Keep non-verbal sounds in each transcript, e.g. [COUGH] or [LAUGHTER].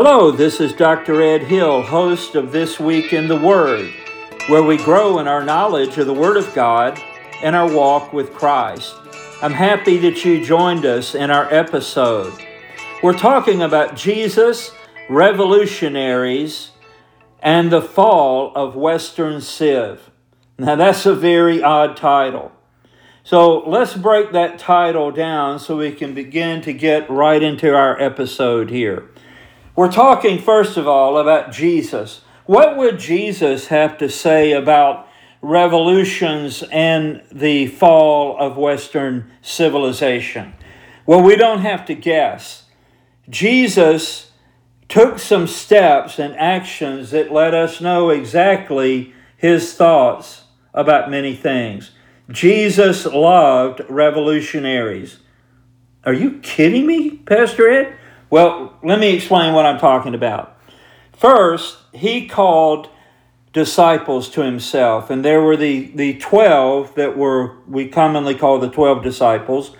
Hello, this is Dr. Ed Hill, host of This Week in the Word, where we grow in our knowledge of the Word of God and our walk with Christ. I'm happy that you joined us in our episode. We're talking about Jesus, revolutionaries, and the fall of Western Civ. Now, that's a very odd title. So let's break that title down so we can begin to get right into our episode here. We're talking, first of all, about Jesus. What would Jesus have to say about revolutions and the fall of Western civilization? Well, we don't have to guess. Jesus took some steps and actions that let us know exactly his thoughts about many things. Jesus loved revolutionaries. Are you kidding me, Pastor Ed? Well, let me explain what I'm talking about. First, he called disciples to himself, and there were the, the 12 that were, we commonly call the 12 disciples,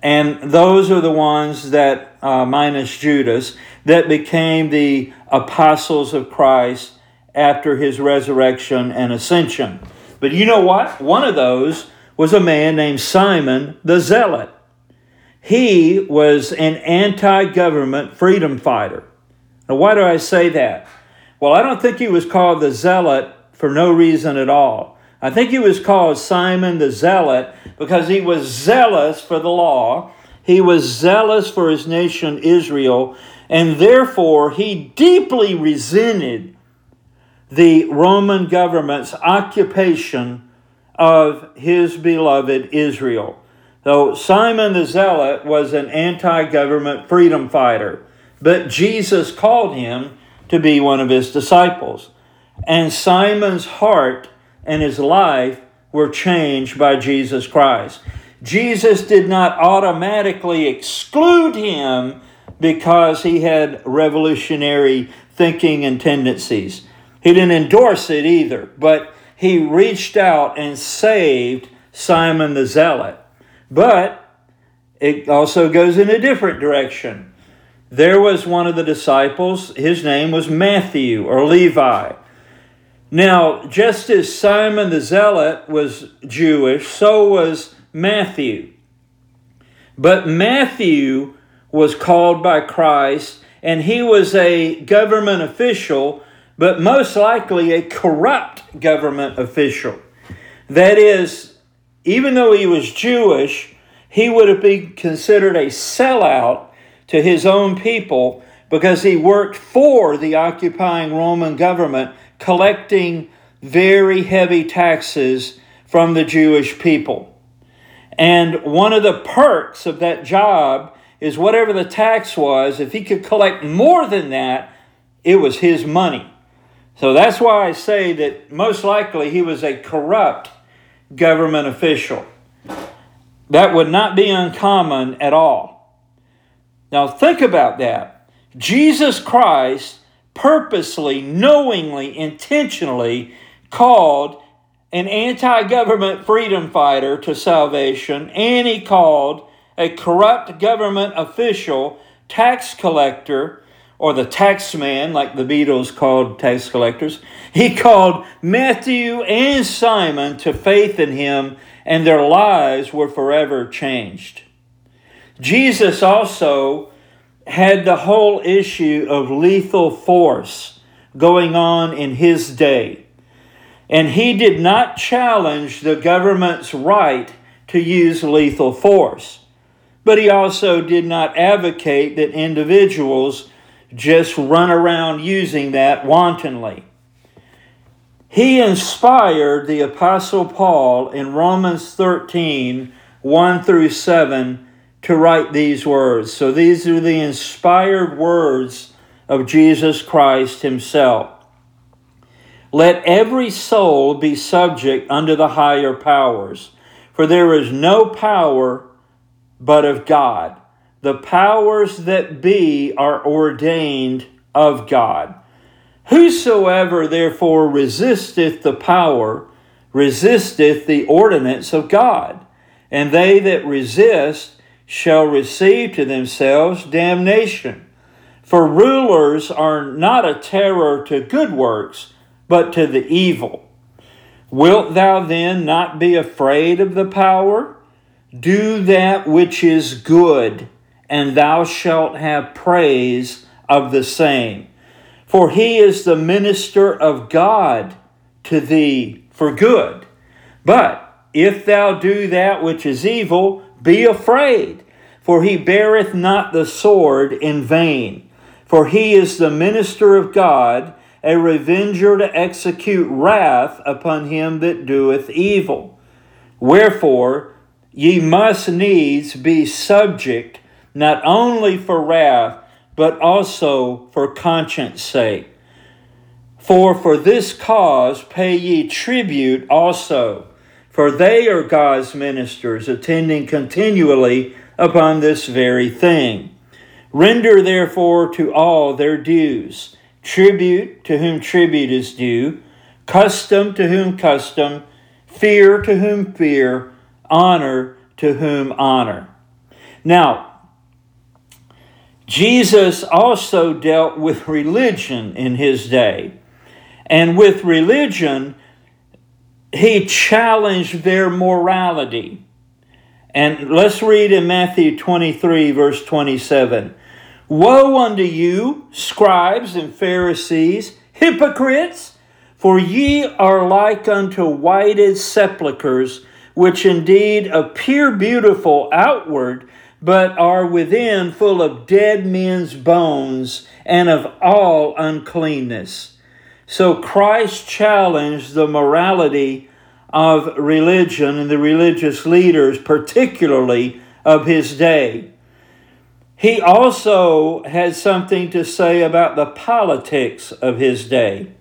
and those are the ones that, uh, minus Judas, that became the apostles of Christ after his resurrection and ascension. But you know what? One of those was a man named Simon the Zealot. He was an anti government freedom fighter. Now, why do I say that? Well, I don't think he was called the Zealot for no reason at all. I think he was called Simon the Zealot because he was zealous for the law, he was zealous for his nation Israel, and therefore he deeply resented the Roman government's occupation of his beloved Israel. So Simon the Zealot was an anti government freedom fighter, but Jesus called him to be one of his disciples. And Simon's heart and his life were changed by Jesus Christ. Jesus did not automatically exclude him because he had revolutionary thinking and tendencies. He didn't endorse it either, but he reached out and saved Simon the Zealot. But it also goes in a different direction. There was one of the disciples, his name was Matthew or Levi. Now, just as Simon the Zealot was Jewish, so was Matthew. But Matthew was called by Christ, and he was a government official, but most likely a corrupt government official. That is, even though he was Jewish, he would have been considered a sellout to his own people because he worked for the occupying Roman government, collecting very heavy taxes from the Jewish people. And one of the perks of that job is whatever the tax was, if he could collect more than that, it was his money. So that's why I say that most likely he was a corrupt government official. That would not be uncommon at all. Now, think about that. Jesus Christ purposely, knowingly, intentionally called an anti government freedom fighter to salvation, and he called a corrupt government official, tax collector, or the tax man, like the Beatles called tax collectors. He called Matthew and Simon to faith in him, and their lives were forever changed. Jesus also had the whole issue of lethal force going on in his day. And he did not challenge the government's right to use lethal force. But he also did not advocate that individuals just run around using that wantonly. He inspired the Apostle Paul in Romans 13 1 through 7 to write these words. So these are the inspired words of Jesus Christ Himself. Let every soul be subject unto the higher powers, for there is no power but of God the powers that be are ordained of God. Whosoever therefore resisteth the power, resisteth the ordinance of God, and they that resist shall receive to themselves damnation. For rulers are not a terror to good works, but to the evil. Wilt thou then not be afraid of the power? Do that which is good, and thou shalt have praise of the same. For he is the minister of God to thee for good. But if thou do that which is evil, be afraid, for he beareth not the sword in vain. For he is the minister of God, a revenger to execute wrath upon him that doeth evil. Wherefore, ye must needs be subject, not only for wrath, but also for conscience sake. For for this cause pay ye tribute also, for they are God's ministers, attending continually upon this very thing. Render therefore to all their dues tribute to whom tribute is due, custom to whom custom, fear to whom fear, honor to whom honor. Now, Jesus also dealt with religion in his day. And with religion, he challenged their morality. And let's read in Matthew 23, verse 27. Woe unto you, scribes and Pharisees, hypocrites! For ye are like unto whited sepulchres, which indeed appear beautiful outward, but are within full of dead men's bones and of all uncleanness. So Christ challenged the morality of religion and the religious leaders, particularly of his day. He also had something to say about the politics of his day.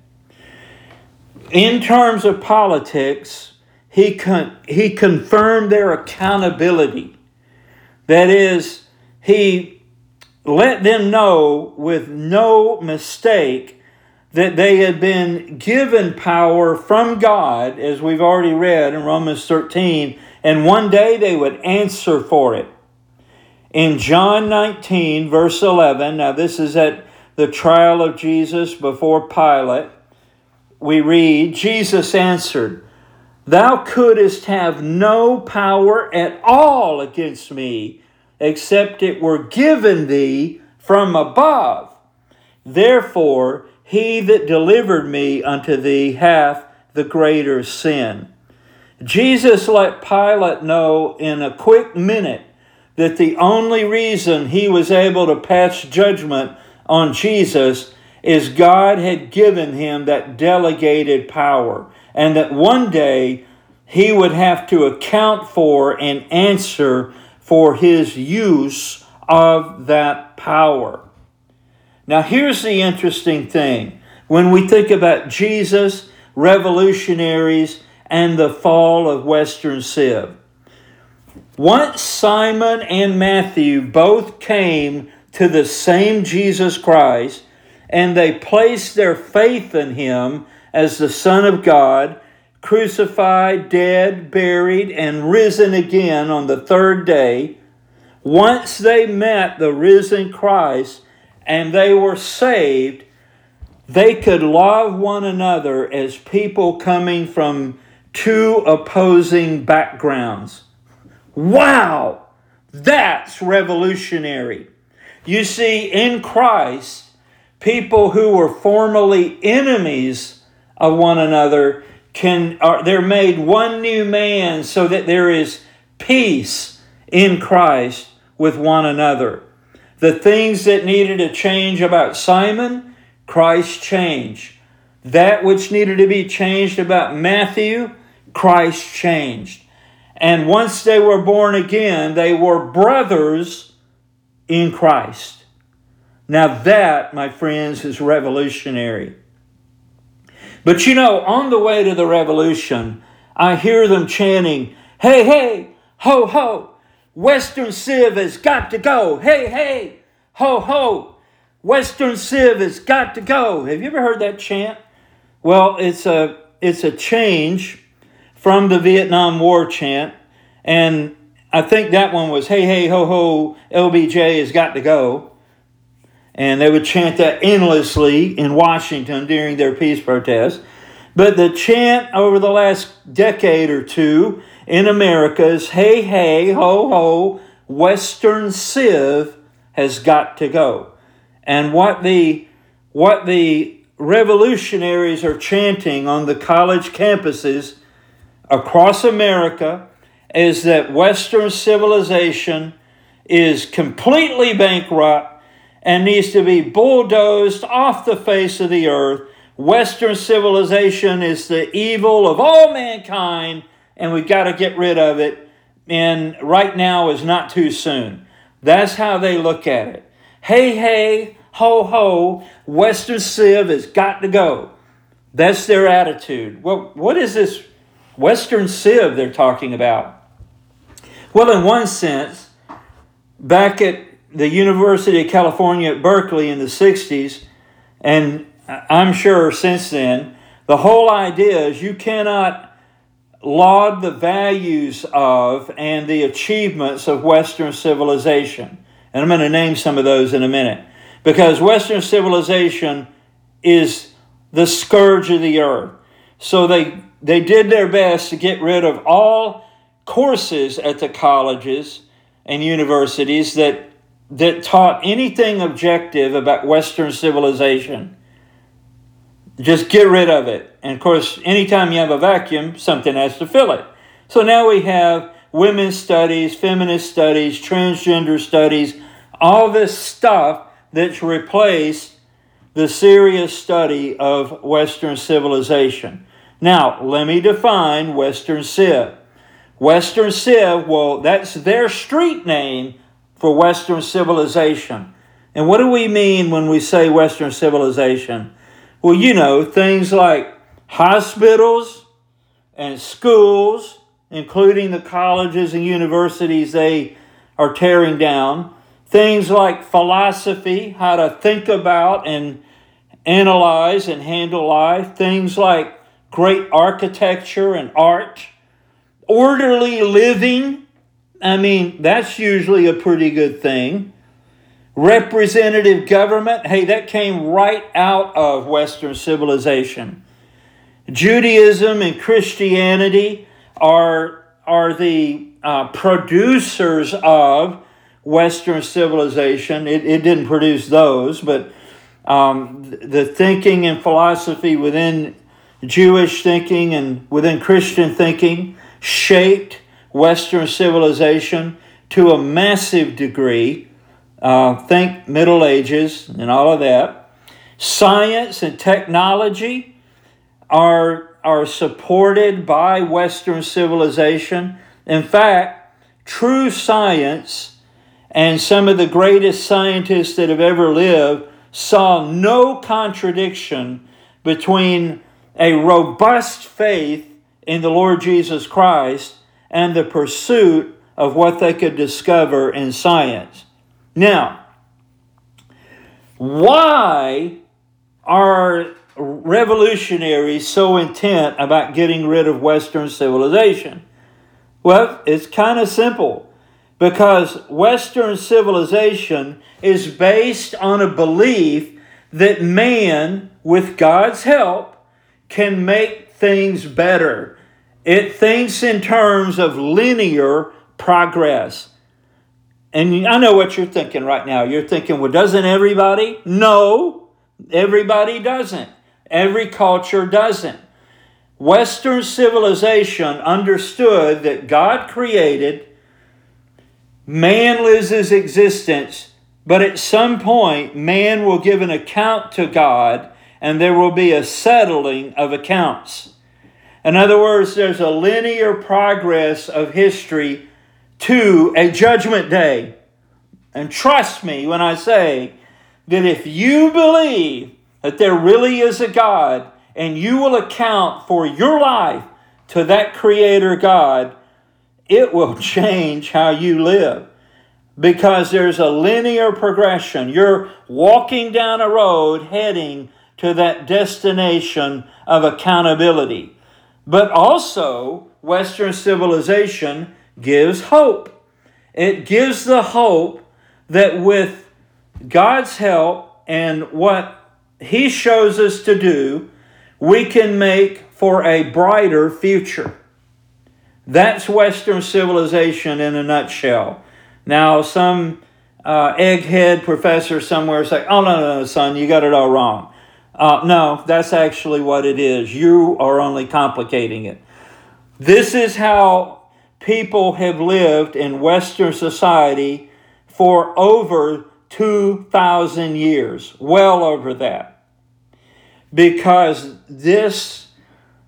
In terms of politics, he, con- he confirmed their accountability. That is, he let them know with no mistake that they had been given power from God, as we've already read in Romans 13, and one day they would answer for it. In John 19, verse 11, now this is at the trial of Jesus before Pilate, we read, Jesus answered, Thou couldst have no power at all against me, except it were given thee from above. Therefore, he that delivered me unto thee hath the greater sin. Jesus let Pilate know in a quick minute that the only reason he was able to pass judgment on Jesus is God had given him that delegated power, and that one day he would have to account for and answer for his use of that power. Now, here's the interesting thing. When we think about Jesus, revolutionaries, and the fall of Western Civ, once Simon and Matthew both came to the same Jesus Christ and they placed their faith in him as the Son of God, crucified, dead, buried, and risen again on the third day, once they met the risen Christ, and they were saved, they could love one another as people coming from two opposing backgrounds. Wow! That's revolutionary. You see, in Christ, people who were formerly enemies of one another can are they're made one new man so that there is peace in Christ with one another. The things that needed to change about Simon, Christ changed. That which needed to be changed about Matthew, Christ changed. And once they were born again, they were brothers in Christ. Now, that, my friends, is revolutionary. But you know, on the way to the revolution, I hear them chanting, Hey, hey, ho, ho, Western Civ has got to go. Hey, hey, ho, ho. Western Civ has got to go. Have you ever heard that chant? Well, it's a it's a change from the Vietnam War chant, and I think that one was "Hey, hey, ho, ho, LBJ has got to go." And they would chant that endlessly in Washington during their peace protests. But the chant over the last decade or two in America is hey, hey, ho, ho, Western Civ has got to go. And what the, what the revolutionaries are chanting on the college campuses across America is that Western civilization is completely bankrupt and needs to be bulldozed off the face of the earth. Western civilization is the evil of all mankind, and we've got to get rid of it. And right now is not too soon. That's how they look at it. Hey, hey, ho, ho, Western Civ has got to go. That's their attitude. Well, what is this Western Civ they're talking about? Well, in one sense, back at the University of California at Berkeley in the 60s, and I'm sure since then, the whole idea is you cannot laud the values of and the achievements of Western civilization. And I'm going to name some of those in a minute. Because Western civilization is the scourge of the earth. So they, they did their best to get rid of all courses at the colleges and universities that, that taught anything objective about Western civilization. Just get rid of it. And of course, anytime you have a vacuum, something has to fill it. So now we have women's studies, feminist studies, transgender studies, all this stuff that's replaced the serious study of Western civilization. Now, let me define Western Civ. Western Civ, well, that's their street name for Western civilization. And what do we mean when we say Western civilization? Well, you know, things like hospitals and schools, including the colleges and universities they are tearing down, things like philosophy, how to think about and analyze and handle life, things like great architecture and art orderly living, I mean, that's usually a pretty good thing. Representative government, hey, that came right out of Western civilization. Judaism and Christianity are, are the uh, producers of Western civilization. It, it didn't produce those, but um, the thinking and philosophy within Jewish thinking and within Christian thinking shaped Western civilization to a massive degree. Uh, think Middle Ages and all of that. Science and technology are, are supported by Western civilization. In fact, true science and some of the greatest scientists that have ever lived saw no contradiction between a robust faith in the Lord Jesus Christ and the pursuit of what they could discover in science. Now, why are revolutionaries so intent about getting rid of Western civilization? Well, it's kind of simple because Western civilization is based on a belief that man, with God's help, can make things better it thinks in terms of linear progress. And I know what you're thinking right now. You're thinking, well, doesn't everybody? No, everybody doesn't. Every culture doesn't. Western civilization understood that God created, man lives his existence, but at some point, man will give an account to God and there will be a settling of accounts. In other words, there's a linear progress of history to a judgment day. And trust me when I say that if you believe that there really is a God and you will account for your life to that Creator God, it will [LAUGHS] change how you live because there's a linear progression. You're walking down a road heading to that destination of accountability. But also, Western civilization gives hope. It gives the hope that with God's help and what he shows us to do, we can make for a brighter future. That's Western civilization in a nutshell. Now, some uh, egghead professor somewhere say, oh, no, no, no, son, you got it all wrong. Uh, no, that's actually what it is. You are only complicating it. This is how people have lived in Western society for over 2,000 years, well over that. Because this,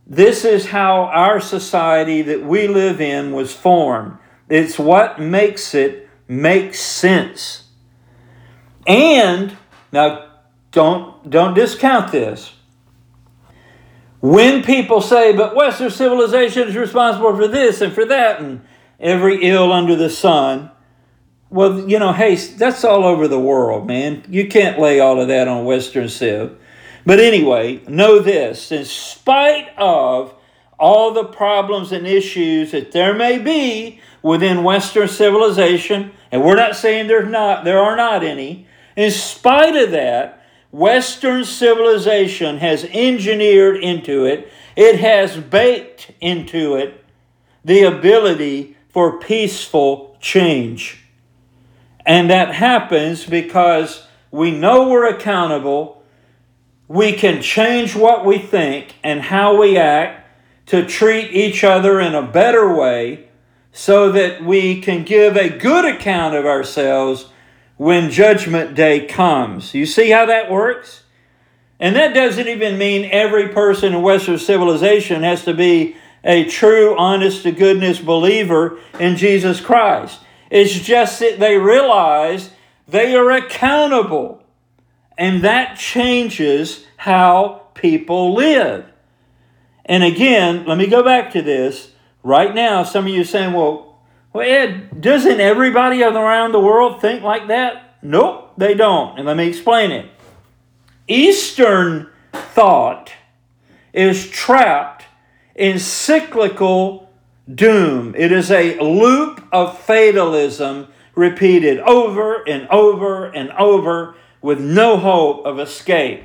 this is how our society that we live in was formed. It's what makes it make sense. And, now don't, don't discount this. When people say, but Western civilization is responsible for this and for that and every ill under the sun, well, you know, hey, that's all over the world, man. You can't lay all of that on Western Civ. But anyway, know this in spite of all the problems and issues that there may be within Western civilization, and we're not saying there's not, there are not any, in spite of that, Western civilization has engineered into it, it has baked into it the ability for peaceful change. And that happens because we know we're accountable. We can change what we think and how we act to treat each other in a better way so that we can give a good account of ourselves when Judgment Day comes. You see how that works? And that doesn't even mean every person in Western civilization has to be a true, honest to goodness believer in Jesus Christ. It's just that they realize they are accountable. And that changes how people live. And again, let me go back to this. Right now, some of you are saying, well, well, Ed, doesn't everybody around the world think like that? Nope, they don't. And let me explain it. Eastern thought is trapped in cyclical doom. It is a loop of fatalism repeated over and over and over with no hope of escape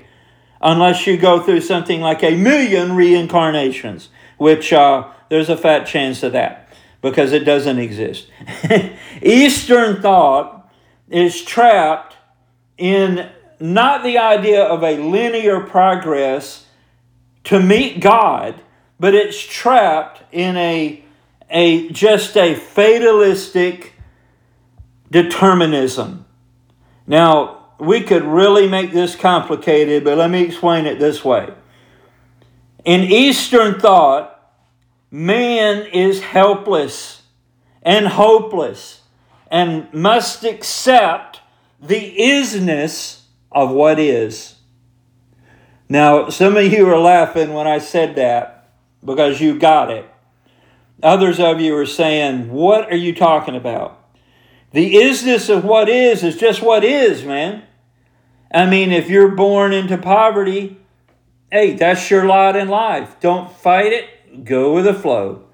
unless you go through something like a million reincarnations, which uh, there's a fat chance of that because it doesn't exist. [LAUGHS] Eastern thought is trapped in not the idea of a linear progress to meet God, but it's trapped in a, a just a fatalistic determinism. Now, we could really make this complicated, but let me explain it this way. In Eastern thought, man is helpless and hopeless and must accept the isness of what is. Now, some of you are laughing when I said that because you got it. Others of you are saying, What are you talking about? The isness of what is is just what is, man. I mean, if you're born into poverty, hey, that's your lot in life. Don't fight it, go with the flow.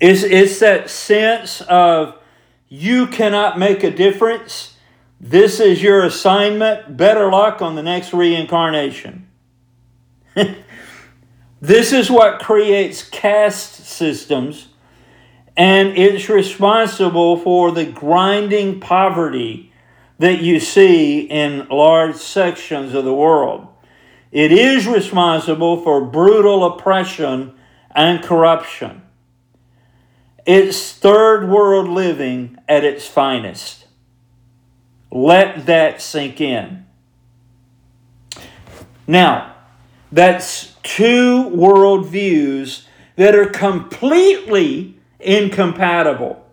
It's, it's that sense of you cannot make a difference. This is your assignment. Better luck on the next reincarnation. [LAUGHS] this is what creates caste systems, and it's responsible for the grinding poverty that you see in large sections of the world. It is responsible for brutal oppression and corruption. It's third world living at its finest. Let that sink in. Now, that's two worldviews that are completely incompatible.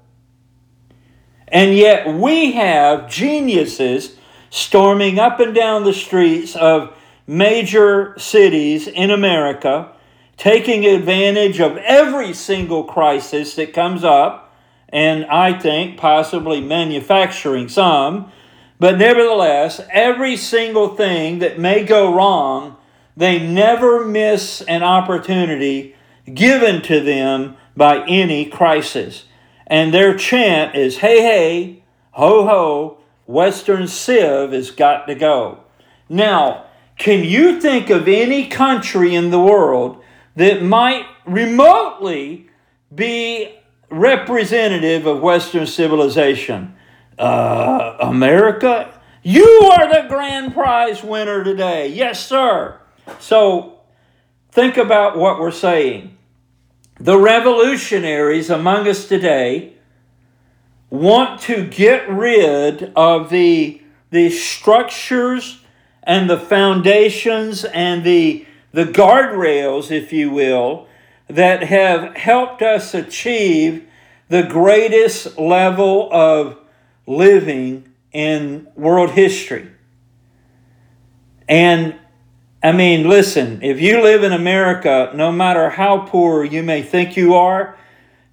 And yet we have geniuses storming up and down the streets of major cities in America taking advantage of every single crisis that comes up, and I think possibly manufacturing some, but nevertheless, every single thing that may go wrong, they never miss an opportunity given to them by any crisis. And their chant is, hey, hey, ho, ho, Western Civ has got to go. Now, can you think of any country in the world that might remotely be representative of Western civilization? Uh, America? You are the grand prize winner today. Yes, sir. So think about what we're saying. The revolutionaries among us today want to get rid of the, the structures and the foundations and the, the guardrails, if you will, that have helped us achieve the greatest level of living in world history. And I mean, listen, if you live in America, no matter how poor you may think you are,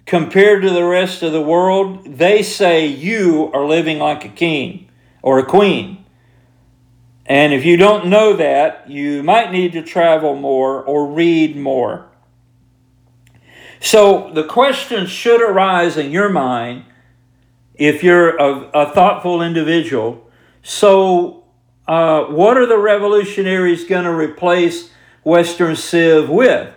compared to the rest of the world, they say you are living like a king or a queen. And if you don't know that, you might need to travel more or read more. So the question should arise in your mind if you're a, a thoughtful individual. So, uh, what are the revolutionaries going to replace Western Civ with?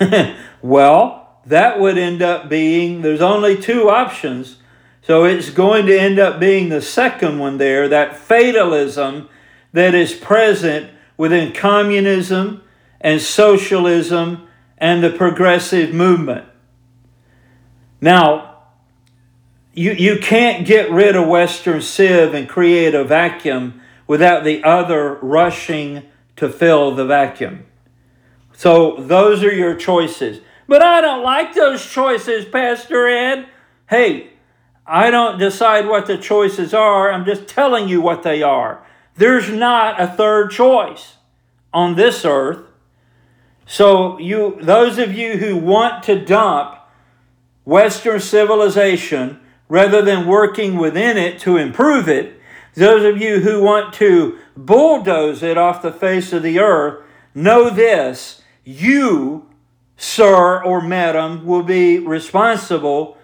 [LAUGHS] well, that would end up being, there's only two options. So it's going to end up being the second one there, that fatalism that is present within communism and socialism and the progressive movement. Now, you, you can't get rid of Western Civ and create a vacuum without the other rushing to fill the vacuum. So those are your choices. But I don't like those choices, Pastor Ed. Hey, I don't decide what the choices are. I'm just telling you what they are. There's not a third choice on this earth. So you those of you who want to dump western civilization rather than working within it to improve it, those of you who want to bulldoze it off the face of the earth, know this you, sir or madam, will be responsible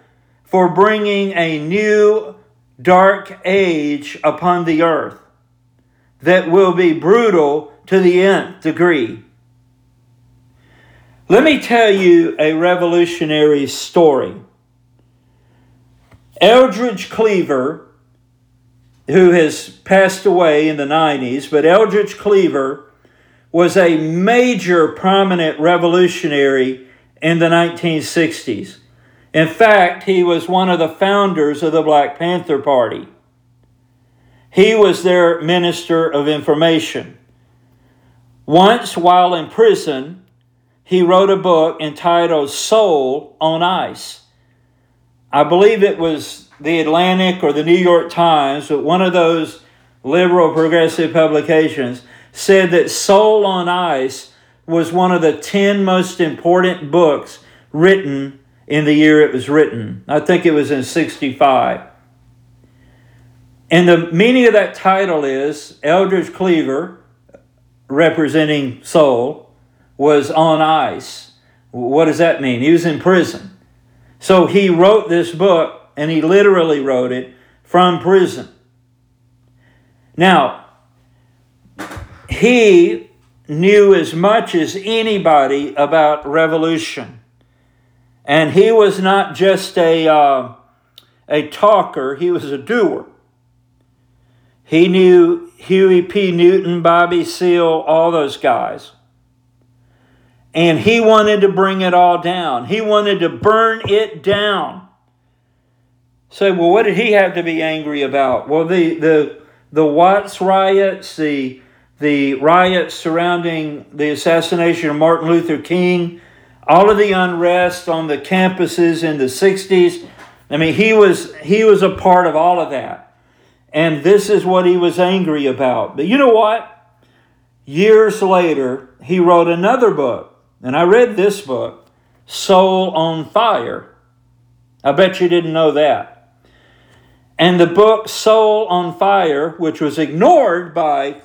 for bringing a new dark age upon the earth that will be brutal to the nth degree. Let me tell you a revolutionary story. Eldridge Cleaver who has passed away in the 90s, but Eldridge Cleaver was a major prominent revolutionary in the 1960s. In fact, he was one of the founders of the Black Panther Party. He was their minister of information. Once, while in prison, he wrote a book entitled Soul on Ice. I believe it was the Atlantic or the New York Times, but one of those liberal progressive publications said that Soul on Ice was one of the 10 most important books written in the year it was written. I think it was in 65. And the meaning of that title is Eldridge Cleaver, representing Soul, was on ice. What does that mean? He was in prison. So he wrote this book and he literally wrote it from prison. Now, he knew as much as anybody about revolution. And he was not just a, uh, a talker, he was a doer. He knew Huey P. Newton, Bobby Seale, all those guys. And he wanted to bring it all down. He wanted to burn it down. Say, well, what did he have to be angry about? Well, the the the Watts riots, the the riots surrounding the assassination of Martin Luther King, all of the unrest on the campuses in the 60s. I mean, he was he was a part of all of that. And this is what he was angry about. But you know what? Years later, he wrote another book. And I read this book, Soul on Fire. I bet you didn't know that. And the book Soul on Fire, which was ignored by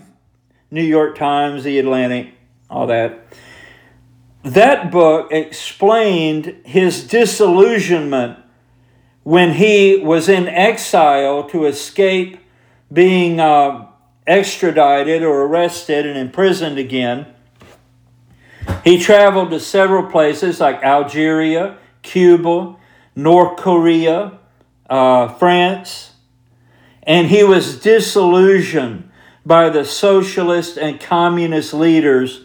New York Times, The Atlantic, all that, that book explained his disillusionment when he was in exile to escape being uh, extradited or arrested and imprisoned again, he traveled to several places like Algeria, Cuba, North Korea, uh, France, and he was disillusioned by the socialist and communist leaders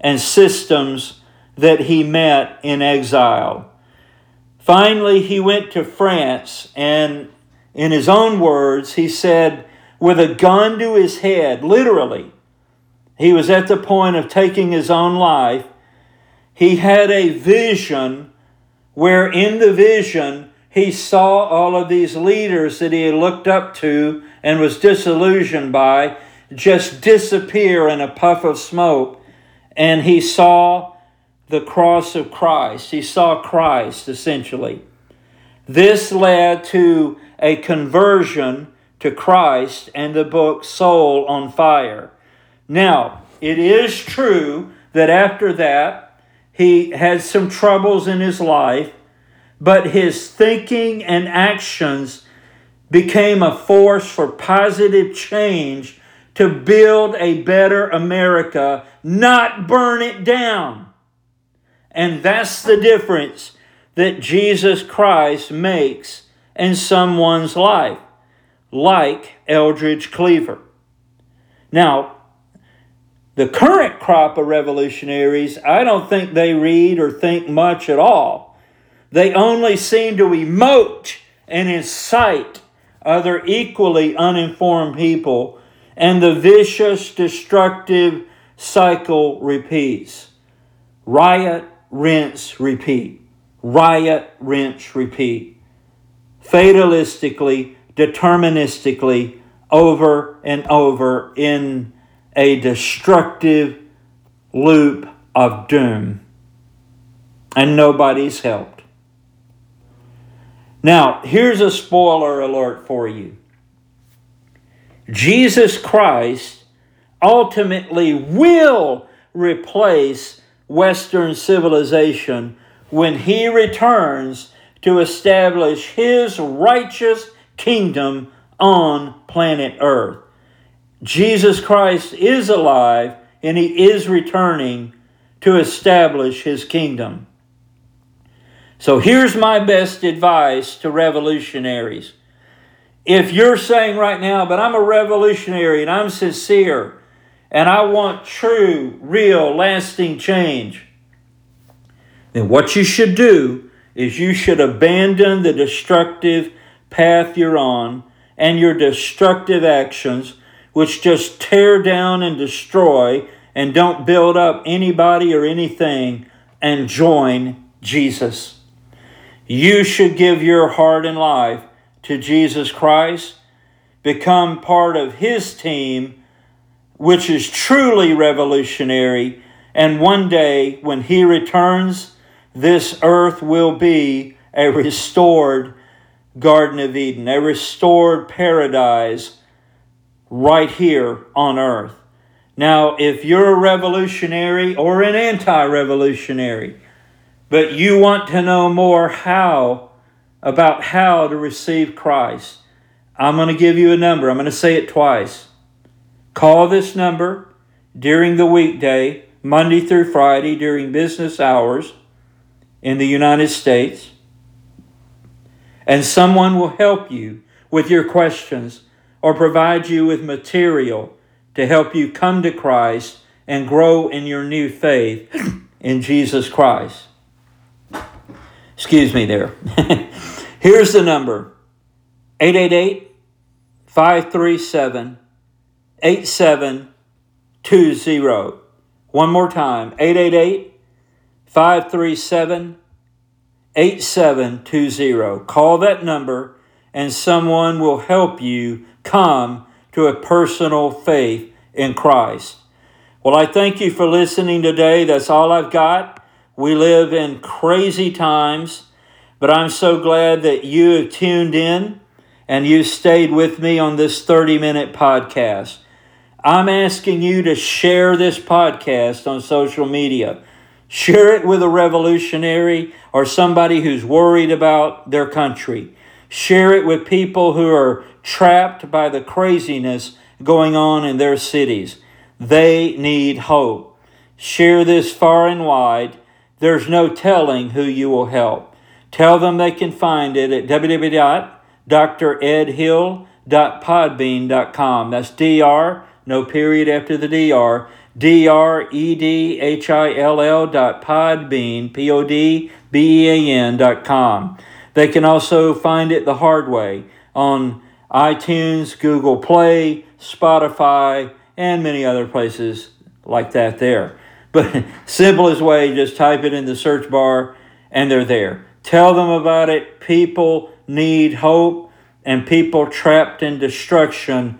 and systems that he met in exile. Finally, he went to France, and in his own words, he said, with a gun to his head, literally, he was at the point of taking his own life. He had a vision where, in the vision, he saw all of these leaders that he had looked up to and was disillusioned by just disappear in a puff of smoke. And he saw the cross of Christ. He saw Christ, essentially. This led to a conversion to Christ and the book Soul on Fire. Now, it is true that after that, he had some troubles in his life, but his thinking and actions became a force for positive change to build a better America, not burn it down. And that's the difference that Jesus Christ makes in someone's life, like Eldridge Cleaver. Now, the current crop of revolutionaries, I don't think they read or think much at all. They only seem to emote and incite other equally uninformed people, and the vicious, destructive cycle repeats. Riot, rinse, repeat. Riot, rinse, repeat. Fatalistically, deterministically, over and over in a destructive loop of doom. And nobody's helped. Now, here's a spoiler alert for you Jesus Christ ultimately will replace Western civilization when he returns to establish his righteous kingdom on planet Earth. Jesus Christ is alive and he is returning to establish his kingdom. So here's my best advice to revolutionaries. If you're saying right now, but I'm a revolutionary and I'm sincere, and I want true, real, lasting change, then what you should do is you should abandon the destructive path you're on and your destructive actions, which just tear down and destroy and don't build up anybody or anything, and join Jesus. You should give your heart and life to Jesus Christ, become part of His team which is truly revolutionary. And one day, when He returns, this earth will be a restored Garden of Eden, a restored paradise right here on earth. Now, if you're a revolutionary or an anti revolutionary, but you want to know more how about how to receive Christ, I'm going to give you a number. I'm going to say it twice. Call this number during the weekday, Monday through Friday, during business hours in the United States, and someone will help you with your questions or provide you with material to help you come to Christ and grow in your new faith [CLEARS THROAT] in Jesus Christ. Excuse me there. [LAUGHS] Here's the number 888 537 8720. One more time 888 537 8720. Call that number and someone will help you come to a personal faith in Christ. Well, I thank you for listening today. That's all I've got. We live in crazy times, but I'm so glad that you have tuned in and you stayed with me on this 30 minute podcast. I'm asking you to share this podcast on social media. Share it with a revolutionary or somebody who's worried about their country. Share it with people who are trapped by the craziness going on in their cities. They need hope. Share this far and wide. There's no telling who you will help. Tell them they can find it at www.dredhill.podbean.com. That's DR, no period after the DR, D-R-E-D-H-I-L-L dot podbean, P-O-D-B-E-A-N dot com. They can also find it the hard way on iTunes, Google Play, Spotify, and many other places like that there. But [LAUGHS] simplest way, just type it in the search bar and they're there. Tell them about it. People need hope, and people trapped in destruction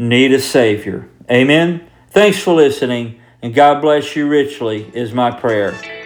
need a Savior. Amen. Thanks for listening, and God bless you richly, is my prayer.